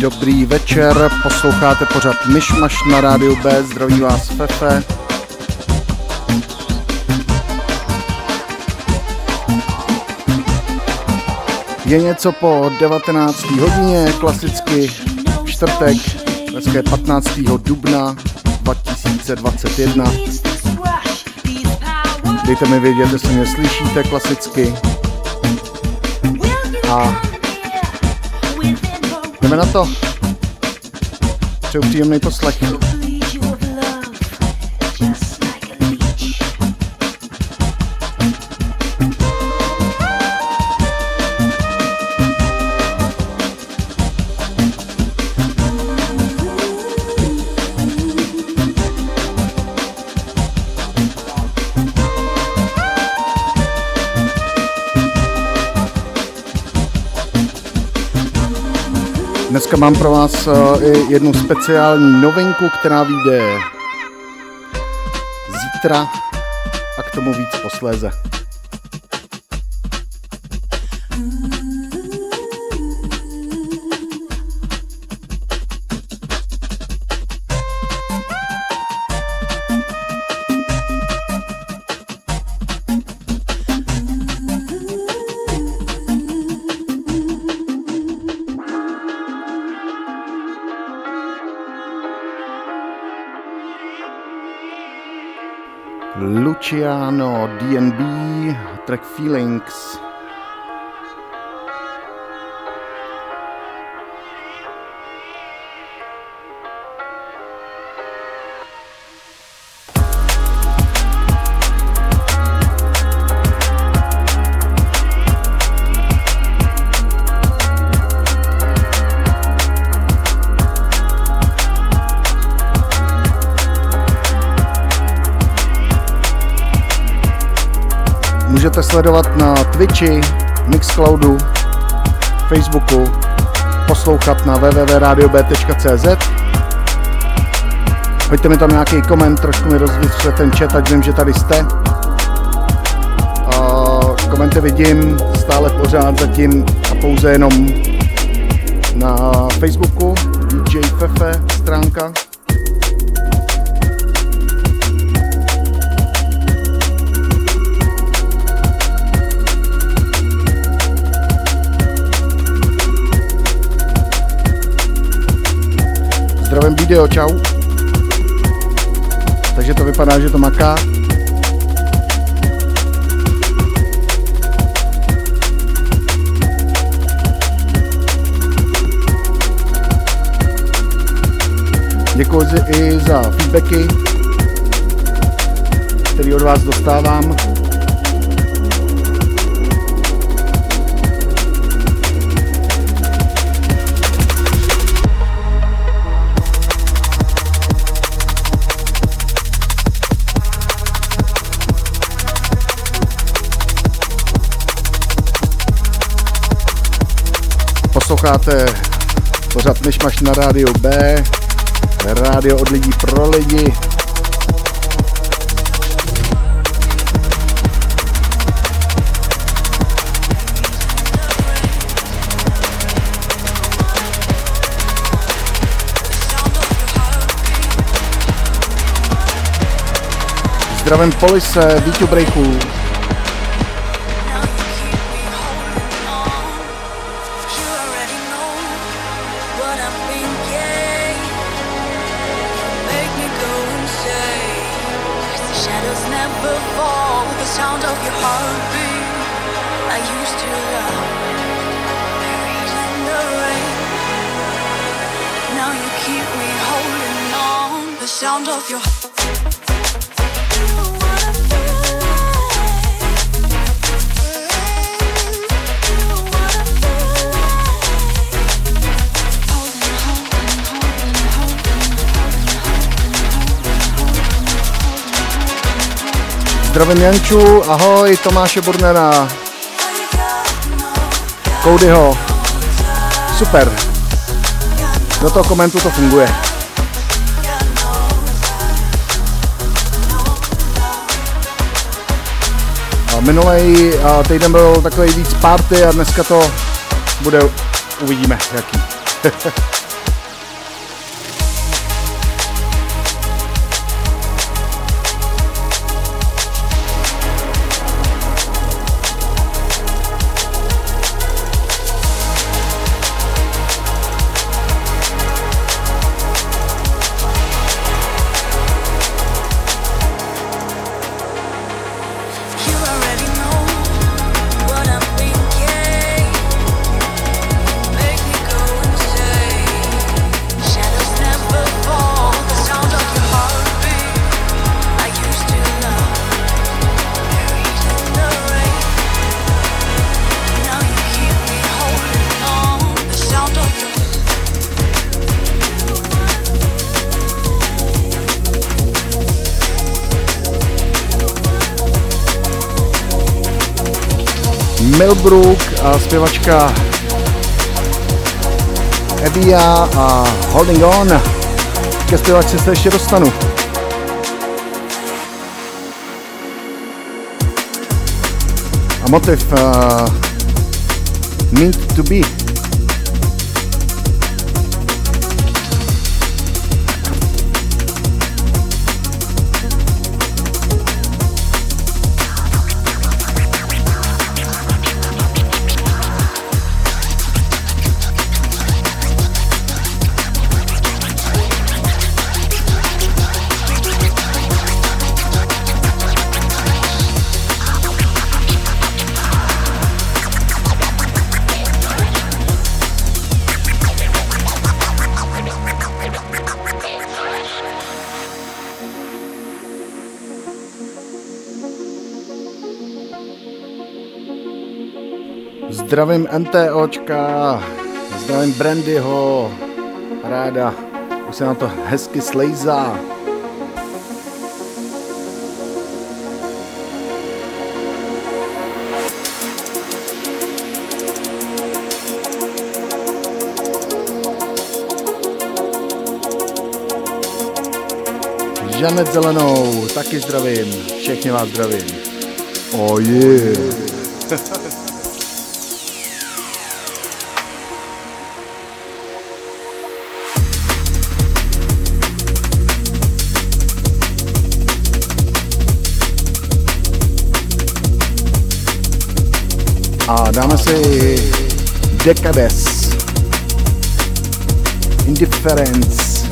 Dobrý večer, posloucháte pořad Myšmaš na rádiu B, zdraví vás Fefe. Je něco po 19. hodině, klasicky čtvrtek, dneska je 15. dubna 2021. Dejte mi vědět, jestli mě slyšíte klasicky. A jdeme na to. Přeju příjemný poslech. Dneska mám pro vás eh, i jednu speciální novinku, která vyjde zítra a k tomu víc posléze. Track Feelings. Můžete sledovat na Twitchi, Mixcloudu, Facebooku, poslouchat na www.radiob.cz. Hoďte mi tam nějaký koment, trošku mi rozvětře ten chat, ať vím, že tady jste. A komenty vidím stále pořád zatím a pouze jenom na Facebooku, DJ Fefe stránka. Zdravím video, čau. Takže to vypadá, že to maká. Děkuji i za feedbacky, který od vás dostávám. Posloucháte pořád Myšmaš na rádiu B, rádio od lidí pro lidi. Zdravím Polise, Víťu Breaků. never fall. The sound of your heartbeat, I used to love. Buried in the rain, now you keep me holding on. The sound of your Zdravím Janču, ahoj Tomáše Burnera. Koudyho. Super. Do toho komentu to funguje. Minulý týden byl takový víc party a dneska to bude, uvidíme jaký. Millbrook a zpěvačka Evia a Holding On. Ke zpěvačce se ještě dostanu. A motiv uh, Meant to be. Zdravím NTOčka, zdravím Brandyho, ráda, už se na to hezky slejzá. Žanet Zelenou, taky zdravím, všechny vás zdravím. Oh yeah. dáme si Decades Indifference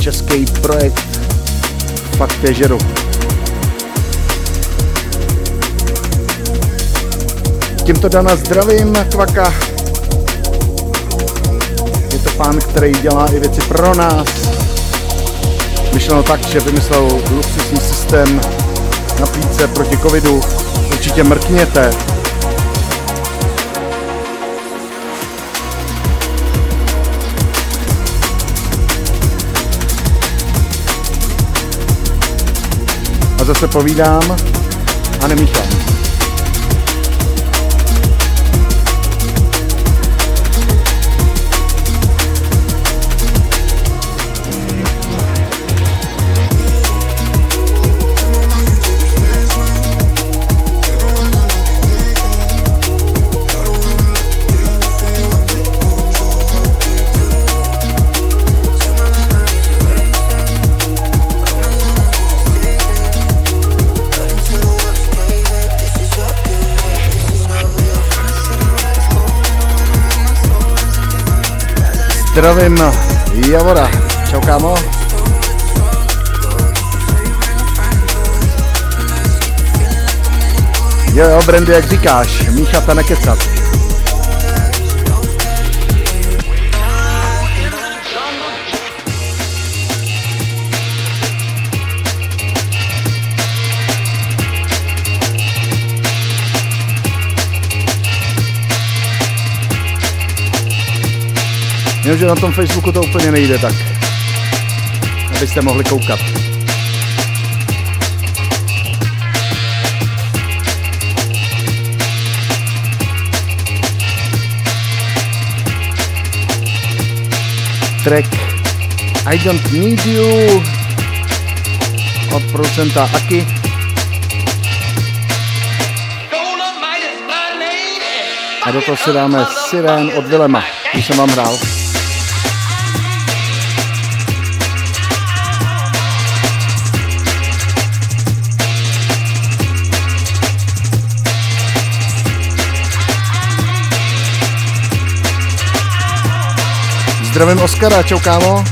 český projekt fakt težeru. Tímto Dana zdravím, Kvaka. Je to pán, který dělá i věci pro nás. Myšleno tak, že vymyslel luxusní systém na plíce proti covidu. Určitě mrkněte. A zase povídám a nemýšlám. Zdravím Javora. Čau kámo. Jo jo, Brandy, jak říkáš, Mícha ta nekecat. Jenomže na tom Facebooku to úplně nejde tak, abyste mohli koukat. Track I Don't Need You od producenta Aki. A do toho si dáme Siren od Vilema, když jsem vám hrál. Zdravím Oskara, čau kámo.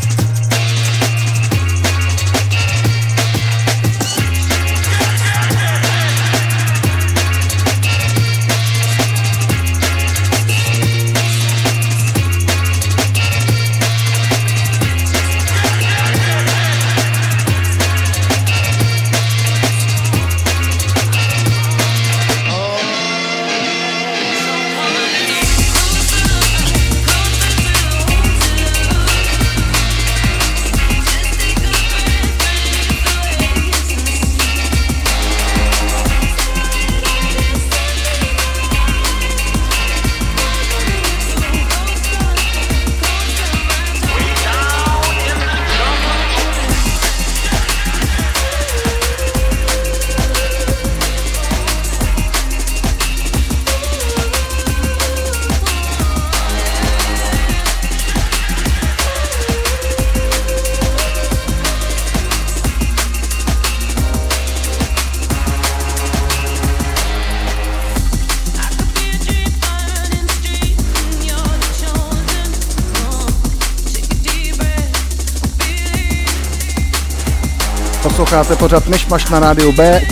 Posloucháte pořád Myšmaš na rádiu B.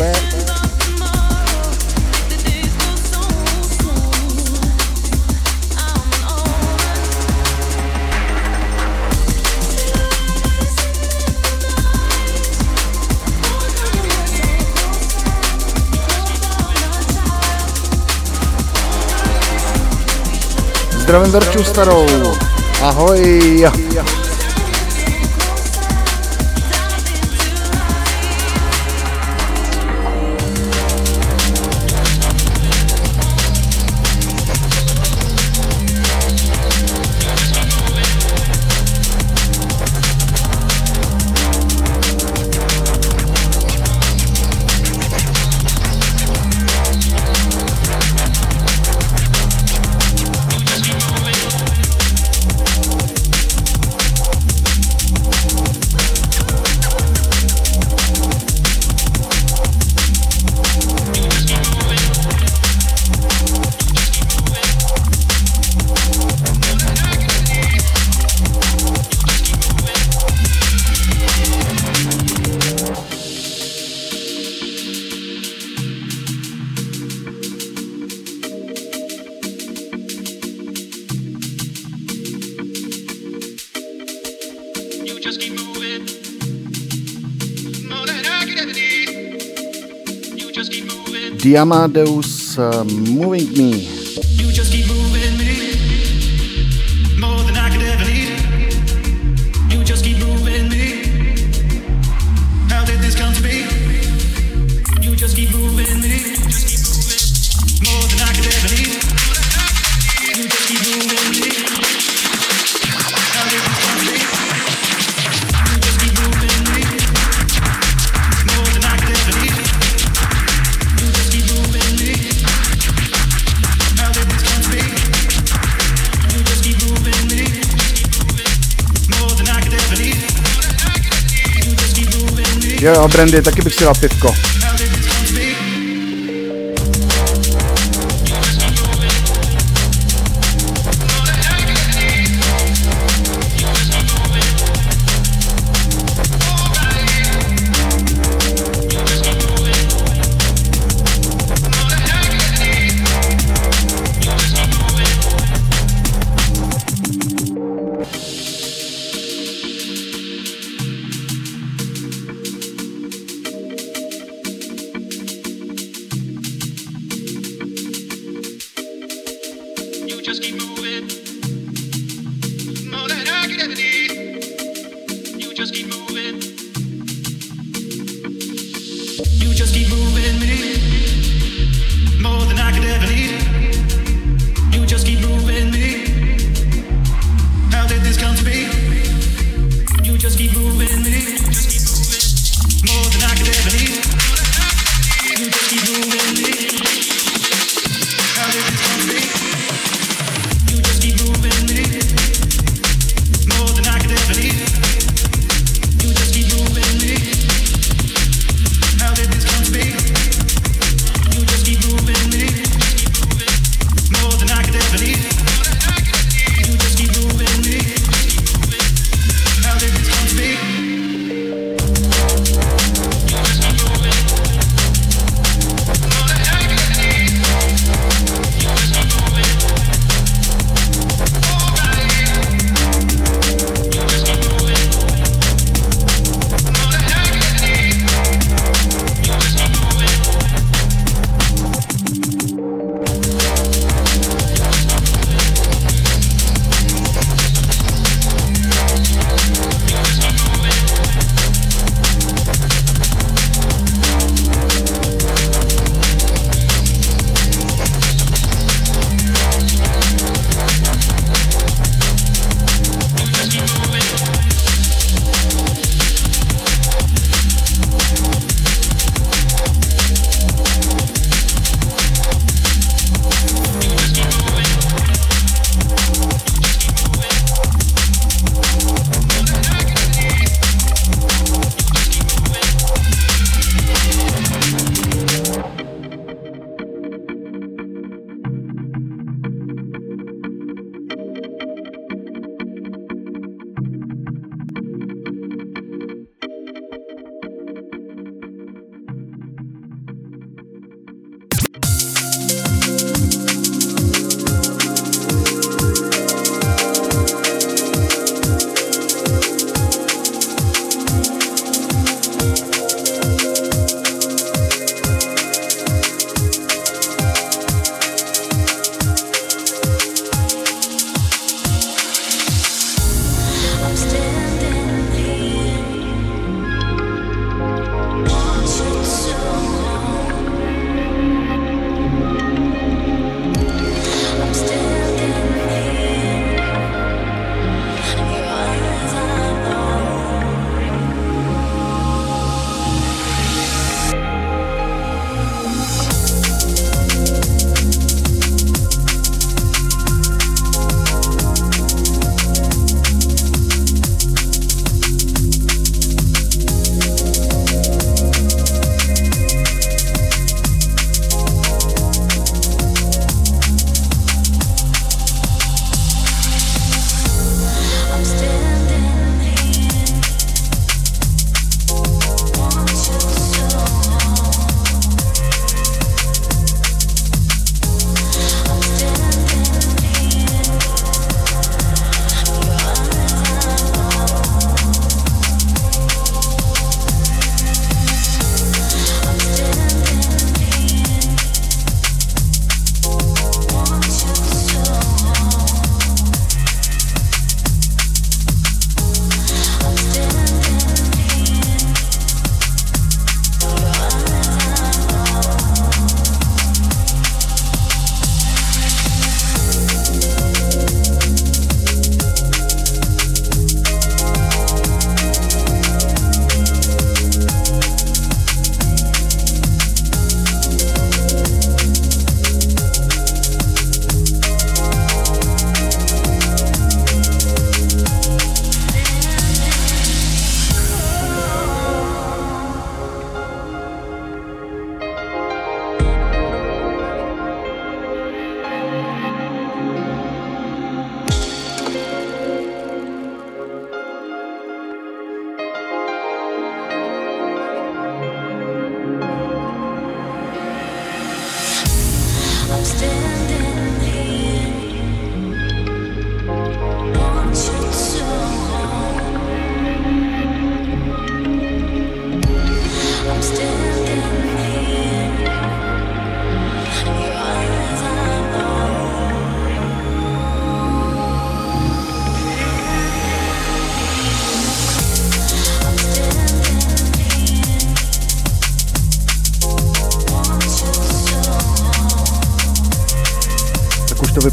Zdravím Verču starou. Ahoj. Diamadeus uh, Moving Me. Jo, Brandy, taky bych si dal pivko.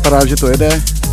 Vypadá, že to jede.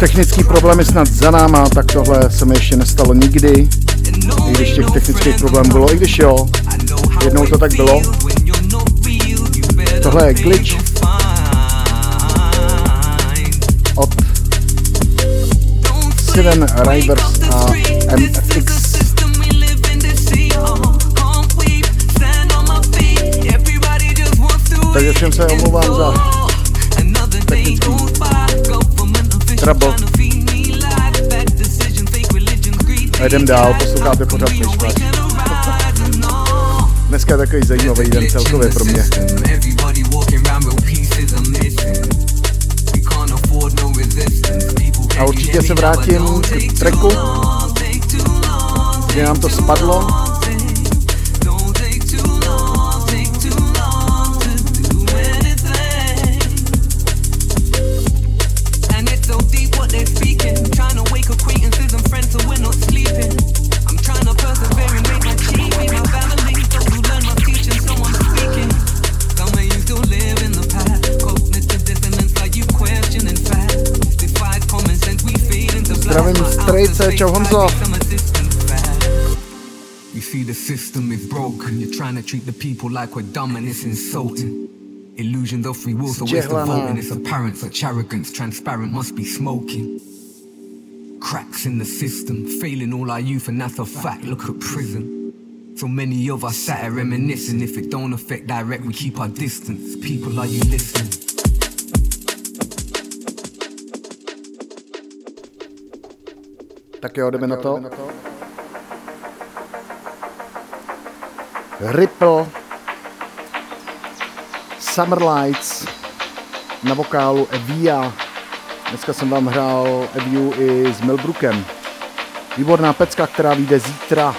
Technický problémy snad za náma, tak tohle se mi ještě nestalo nikdy. I když těch technických problémů bylo, i když jo, jednou to tak bylo. Tohle je glitch od Seven Rivers a MFX. Takže všem se omlouvám za technický jdem dál, posloucháte pořád myšmaš. Dneska je takový zajímavý den celkově pro mě. A určitě se vrátím k tracku, kde nám to spadlo. Čau Honzo. You see the system is broken. You're trying to treat the people like we're dumb and it's insulting. Illusions of free will, so where's the voting? It's apparent, such arrogance, transparent must be smoking. Cracks in the system, failing all our youth and that's a fact, look at prison. So many of us sat here reminiscing. If it don't affect direct, we keep our distance. People, are you listening? Tak jo, jdeme na to. Ripple, Summer Lights, na vokálu Evia. Dneska jsem vám hrál Eviu i s Milbrookem. Výborná pecka, která vyjde zítra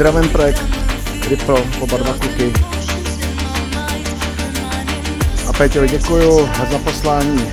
Zdravím projekt Ripple, oba dva kluky. A Peťovi děkuju za poslání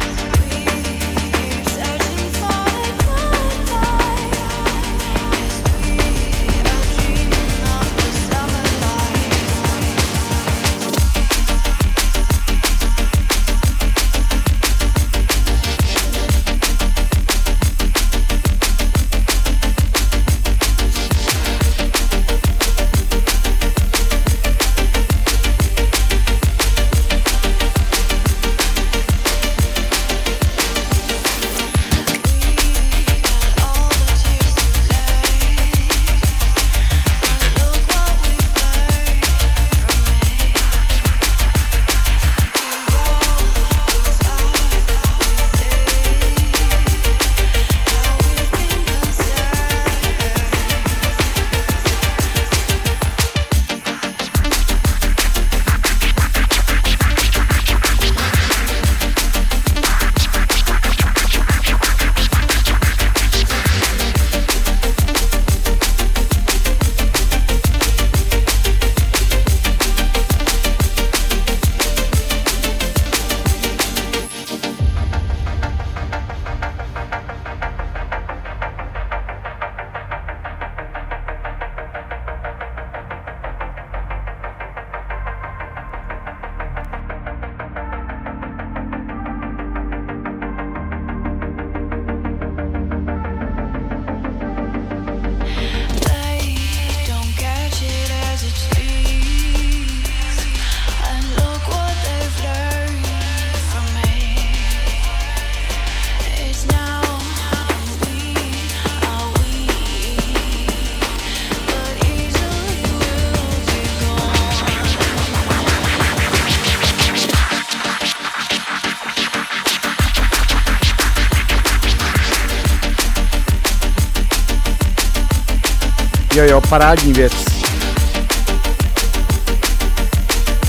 parádní věc.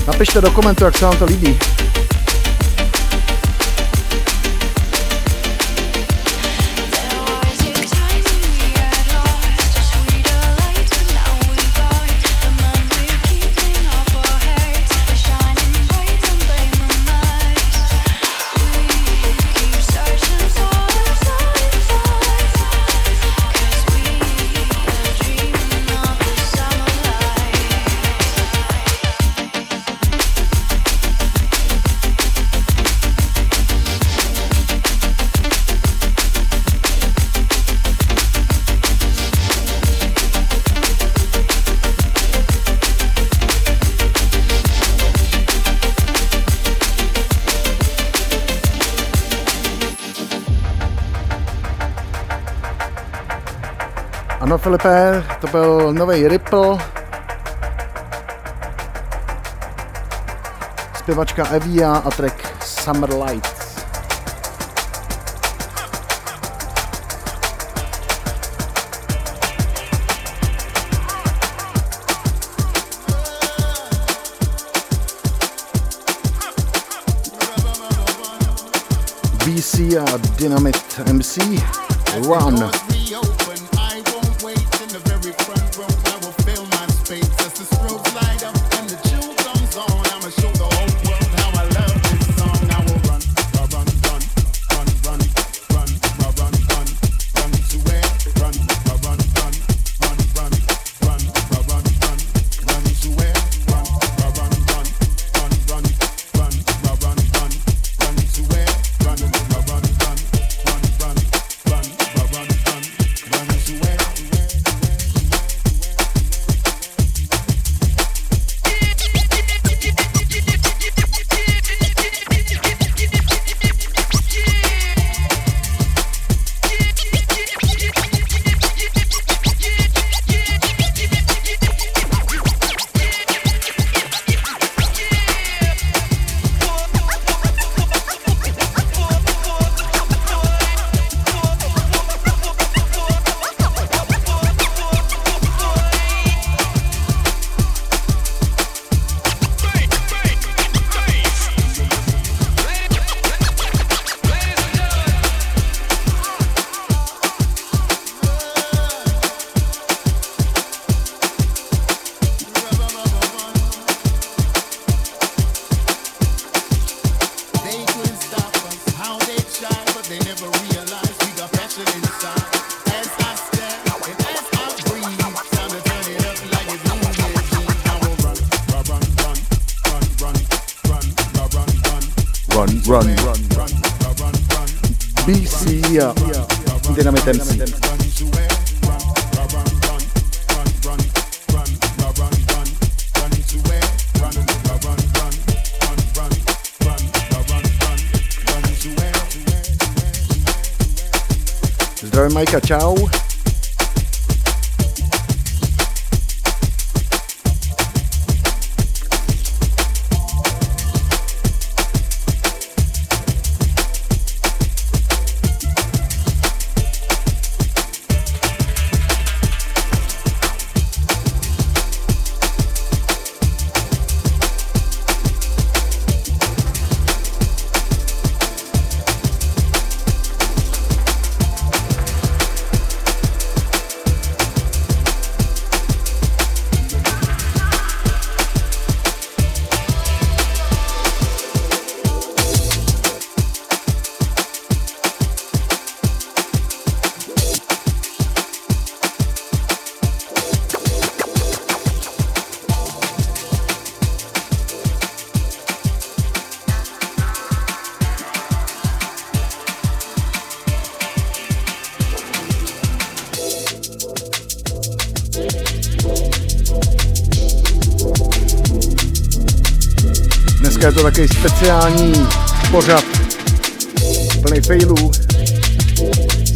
Napište do komentu, jak se vám to líbí. Filipe, to byl nový Ripple. Zpěvačka Evia a track Summer Light. BC a Dynamite MC Run. Takový speciální pořad, plný failů.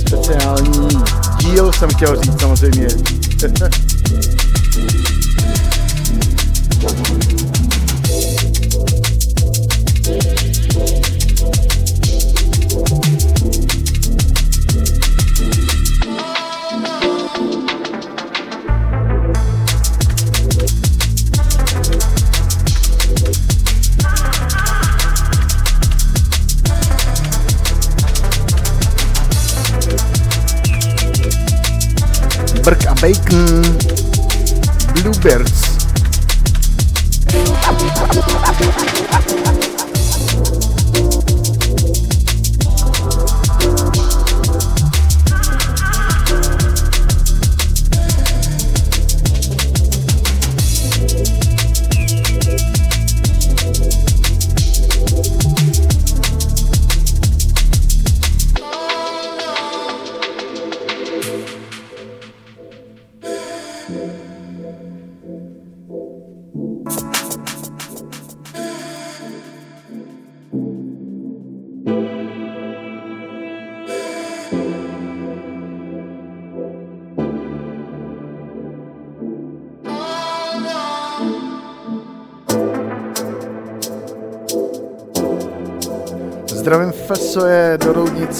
Speciální díl jsem chtěl říct samozřejmě. Hamburg a Bacon Bluebirds.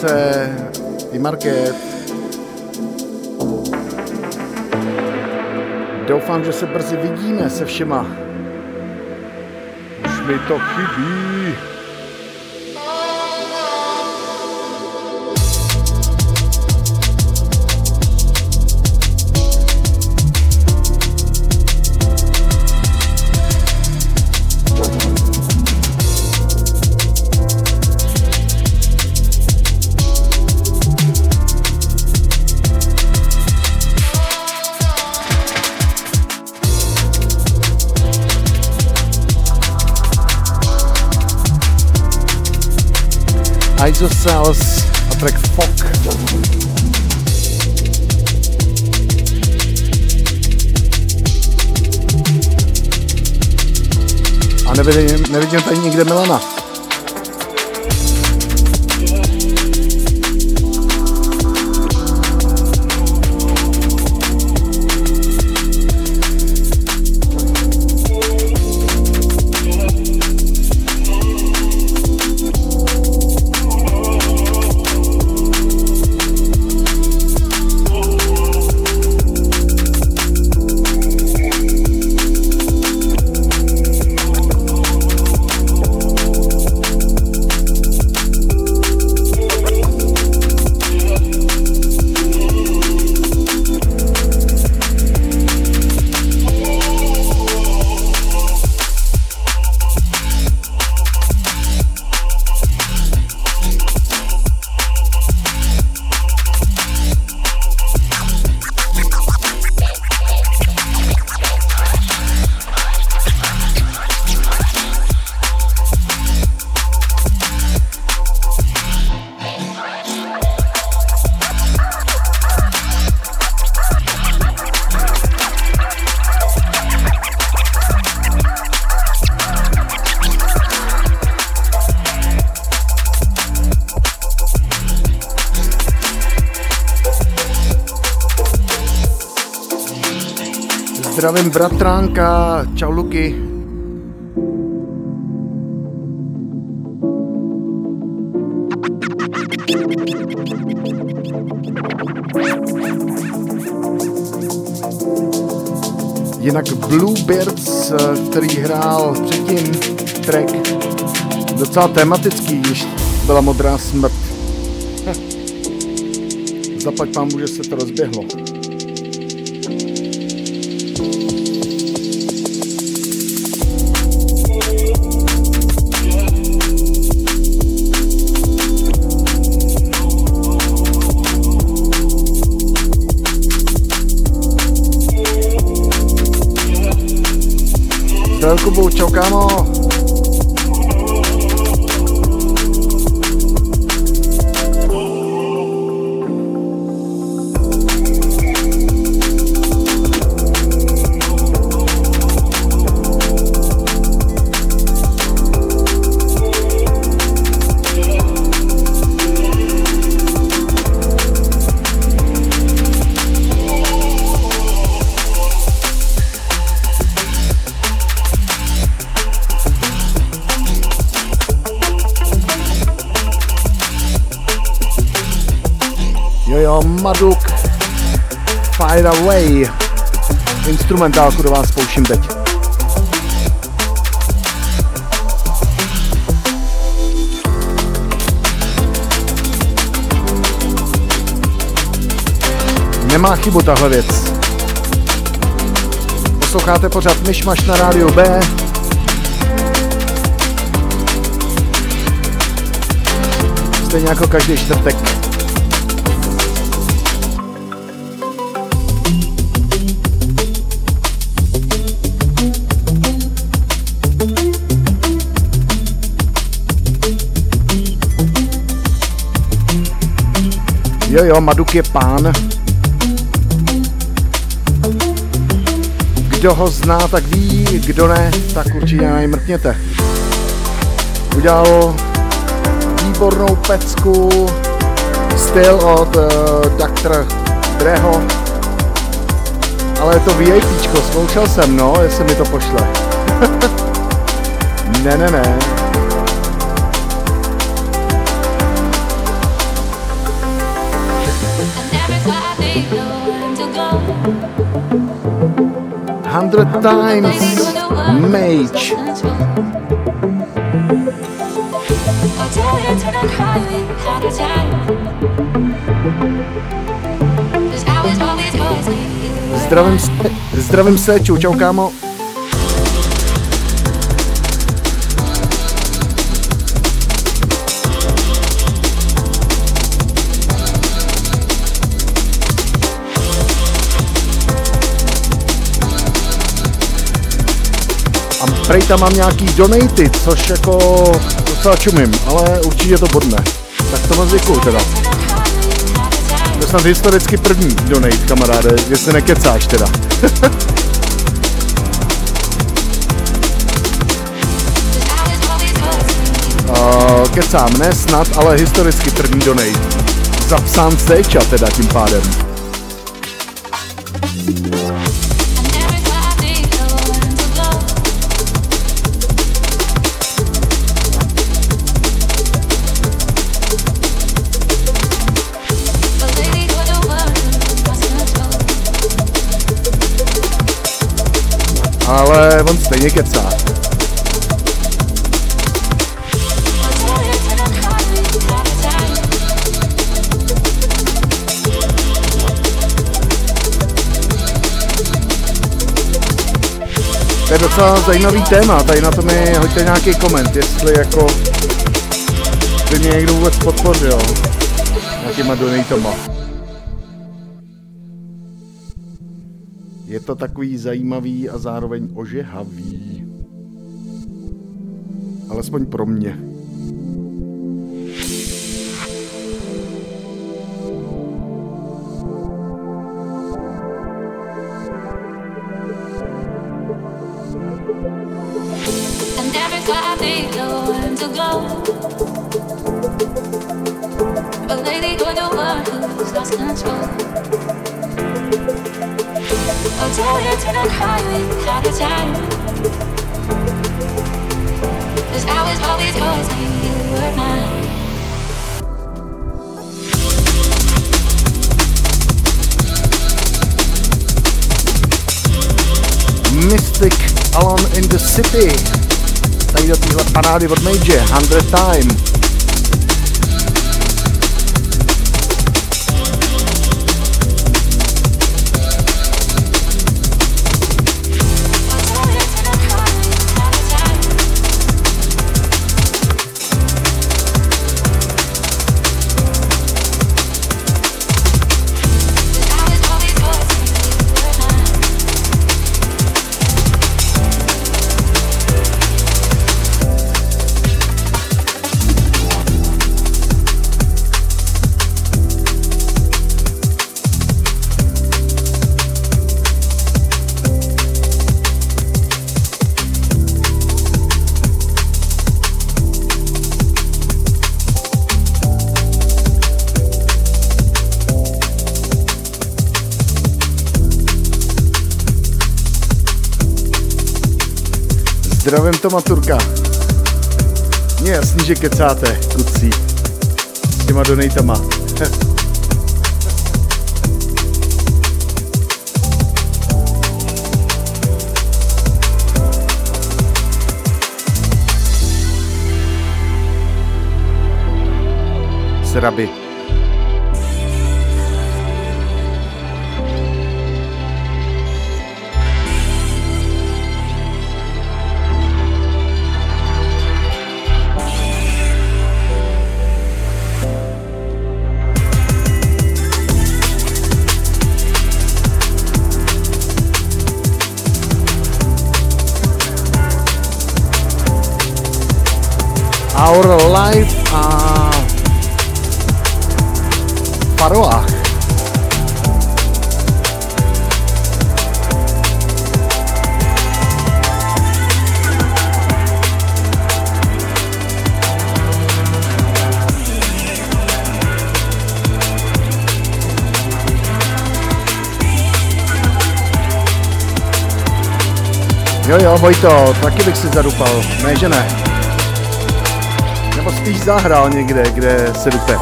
Roudnice, i Market. Doufám, že se brzy vidíme se všema. Už mi to chybí. Isocels a track Fok. A nevidím, nevidím tady nikde Milana. Zdravím bratránka, čau Luky. Jinak Bluebirds, který hrál předtím track, docela tematický, když byla modrá smrt. Zaplať pán že se to rozběhlo. Kubu, čau kámo. Instrumentálku do vás pouším teď. Nemá chybu tahle věc. Posloucháte pořád Myšmaš na rádiu B. Stejně jako každý čtvrtek. Jo, jo, Maduk je pán. Kdo ho zná, tak ví, kdo ne, tak určitě najmrkněte. Udělal výbornou pecku, styl od uh, Dr. Dreho, ale je to VIP, zkoušel jsem, no, jestli mi to pošle. ne, ne, ne. Hundred times mage. Zdravím, zdravím se, čau, čau kámo. Prej tam mám nějaký donaty, což jako docela čumím, ale určitě to bodne. Tak to moc děkuju teda. To je snad historicky první donate, kamaráde, jestli nekecáš teda. kecám, ne snad, ale historicky první donate. Zapsán Sejča teda tím pádem. Ale on stejně kecá. To je docela zajímavý téma, tady na to mi hoďte nějaký koment, jestli jako by mě někdo vůbec podpořil nějakýma donatama. To takový zajímavý a zároveň ožehavý. Alespoň pro mě. Do téhle parády od Major, 100 Time. Zdravím Toma Turka. Mně jasný, že kecáte, kucí. S těma donatama. Sraby. Our Life a Paroách. Jo, jo, Vojto, taky bych si zadupal. Ne, že ne. Nebo spíš zahrál někde, kde se dupe.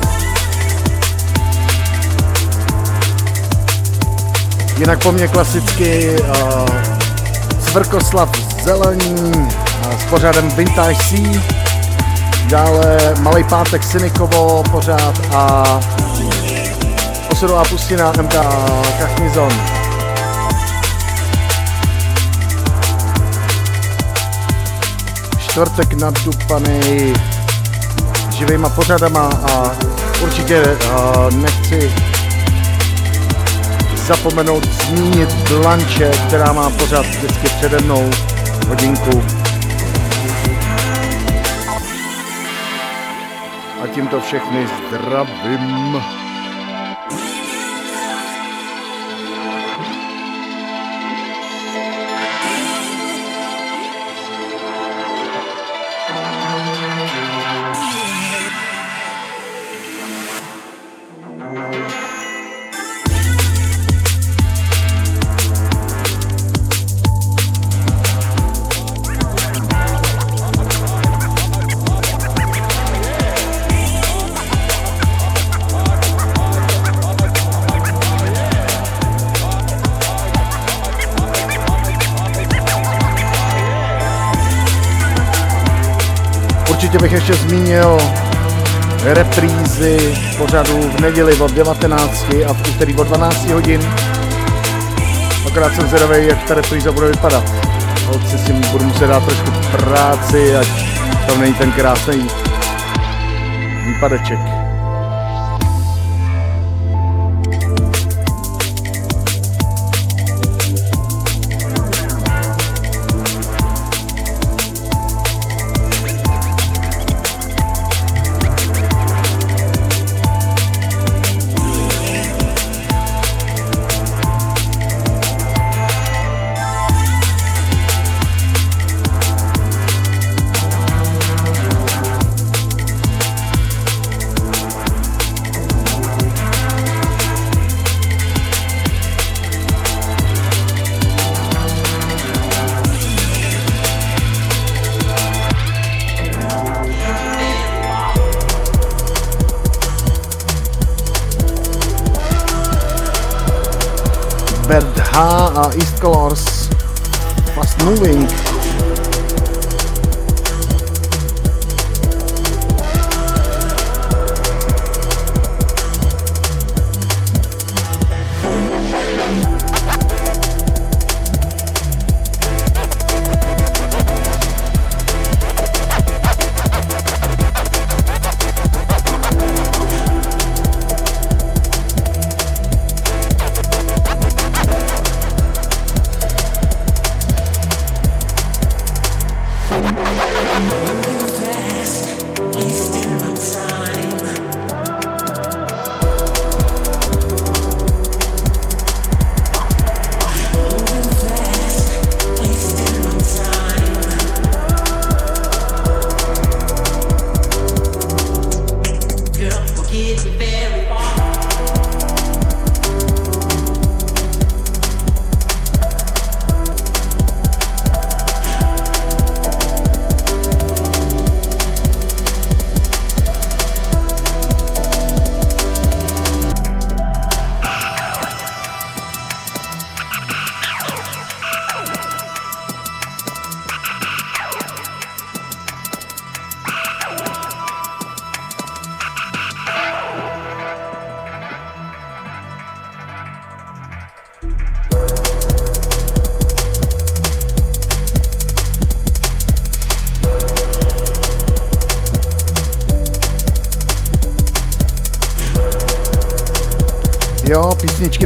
Jinak po mně klasicky uh, Svrkoslav Zelení uh, s pořádem Vintage C, dále Malý pátek Synikovo pořád a Osudová pustina MK Kachnizon. čtvrtek nadupaný živýma pořadama a určitě nechci zapomenout zmínit Blanche, která má pořád vždycky přede mnou hodinku. A tímto všechny zdravím. Pořadu v neděli od 19 a v úterý od 12 hodin. Akorát jsem zvědavý, jak ta repríza bude vypadat. Holci si budu muset dát trošku práci, ať tam není ten krásný výpadeček.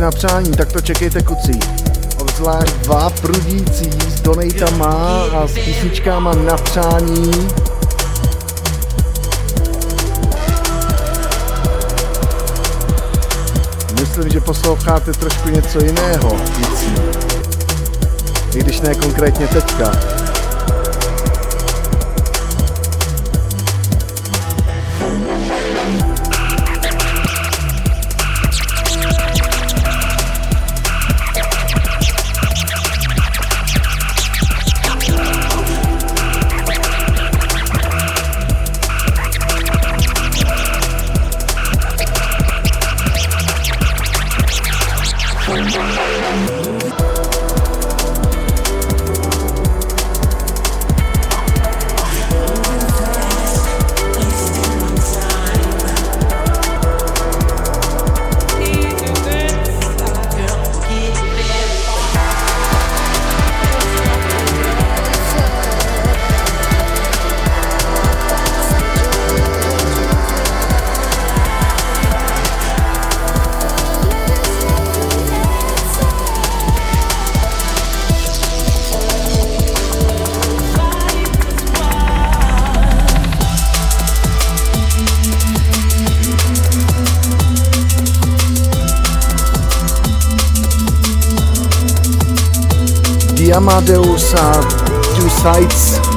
na přání, tak to čekejte kucí. Obzvlášť dva prudící s donatama a s písničkama na přání. Myslím, že posloucháte trošku něco jiného kucí. I když ne konkrétně teďka. Amadeusa, uh, two sides.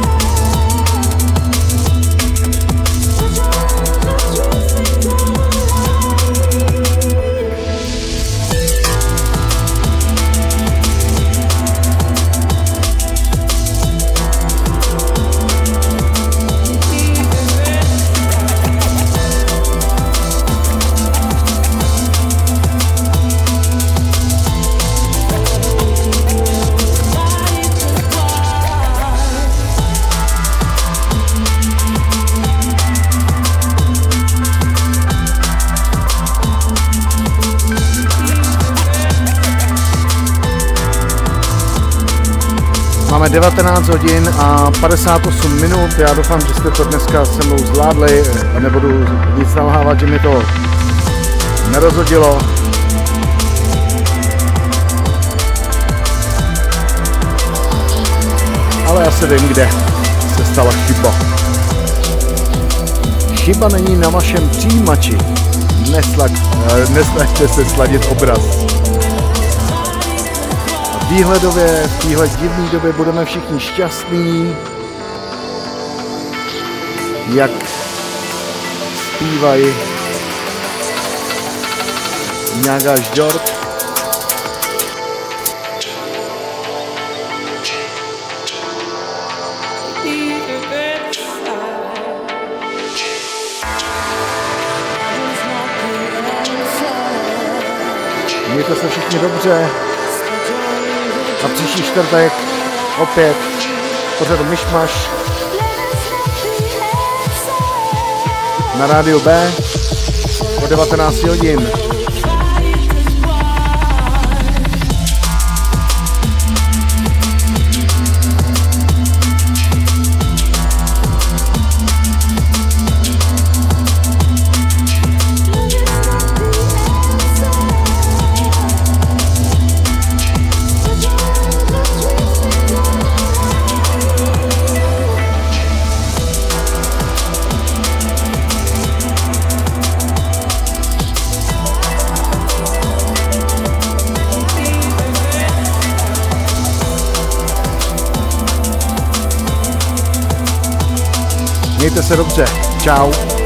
Máme 19 hodin a 58 minut. Já doufám, že jste to dneska se mnou zvládli a nebudu nic nalhávat, že mi to nerozhodilo. Ale já se vím, kde se stala chyba. Chyba není na vašem přijímači. Neslak, eh, se sladit obraz výhledově v téhle divné době budeme všichni šťastní, jak zpívají nějaká ždort. Mějte se všichni dobře. Příští čtvrtek opět pořadu Myšmaš na rádiu B o 19 hodin. Mějte se dobře. Ciao.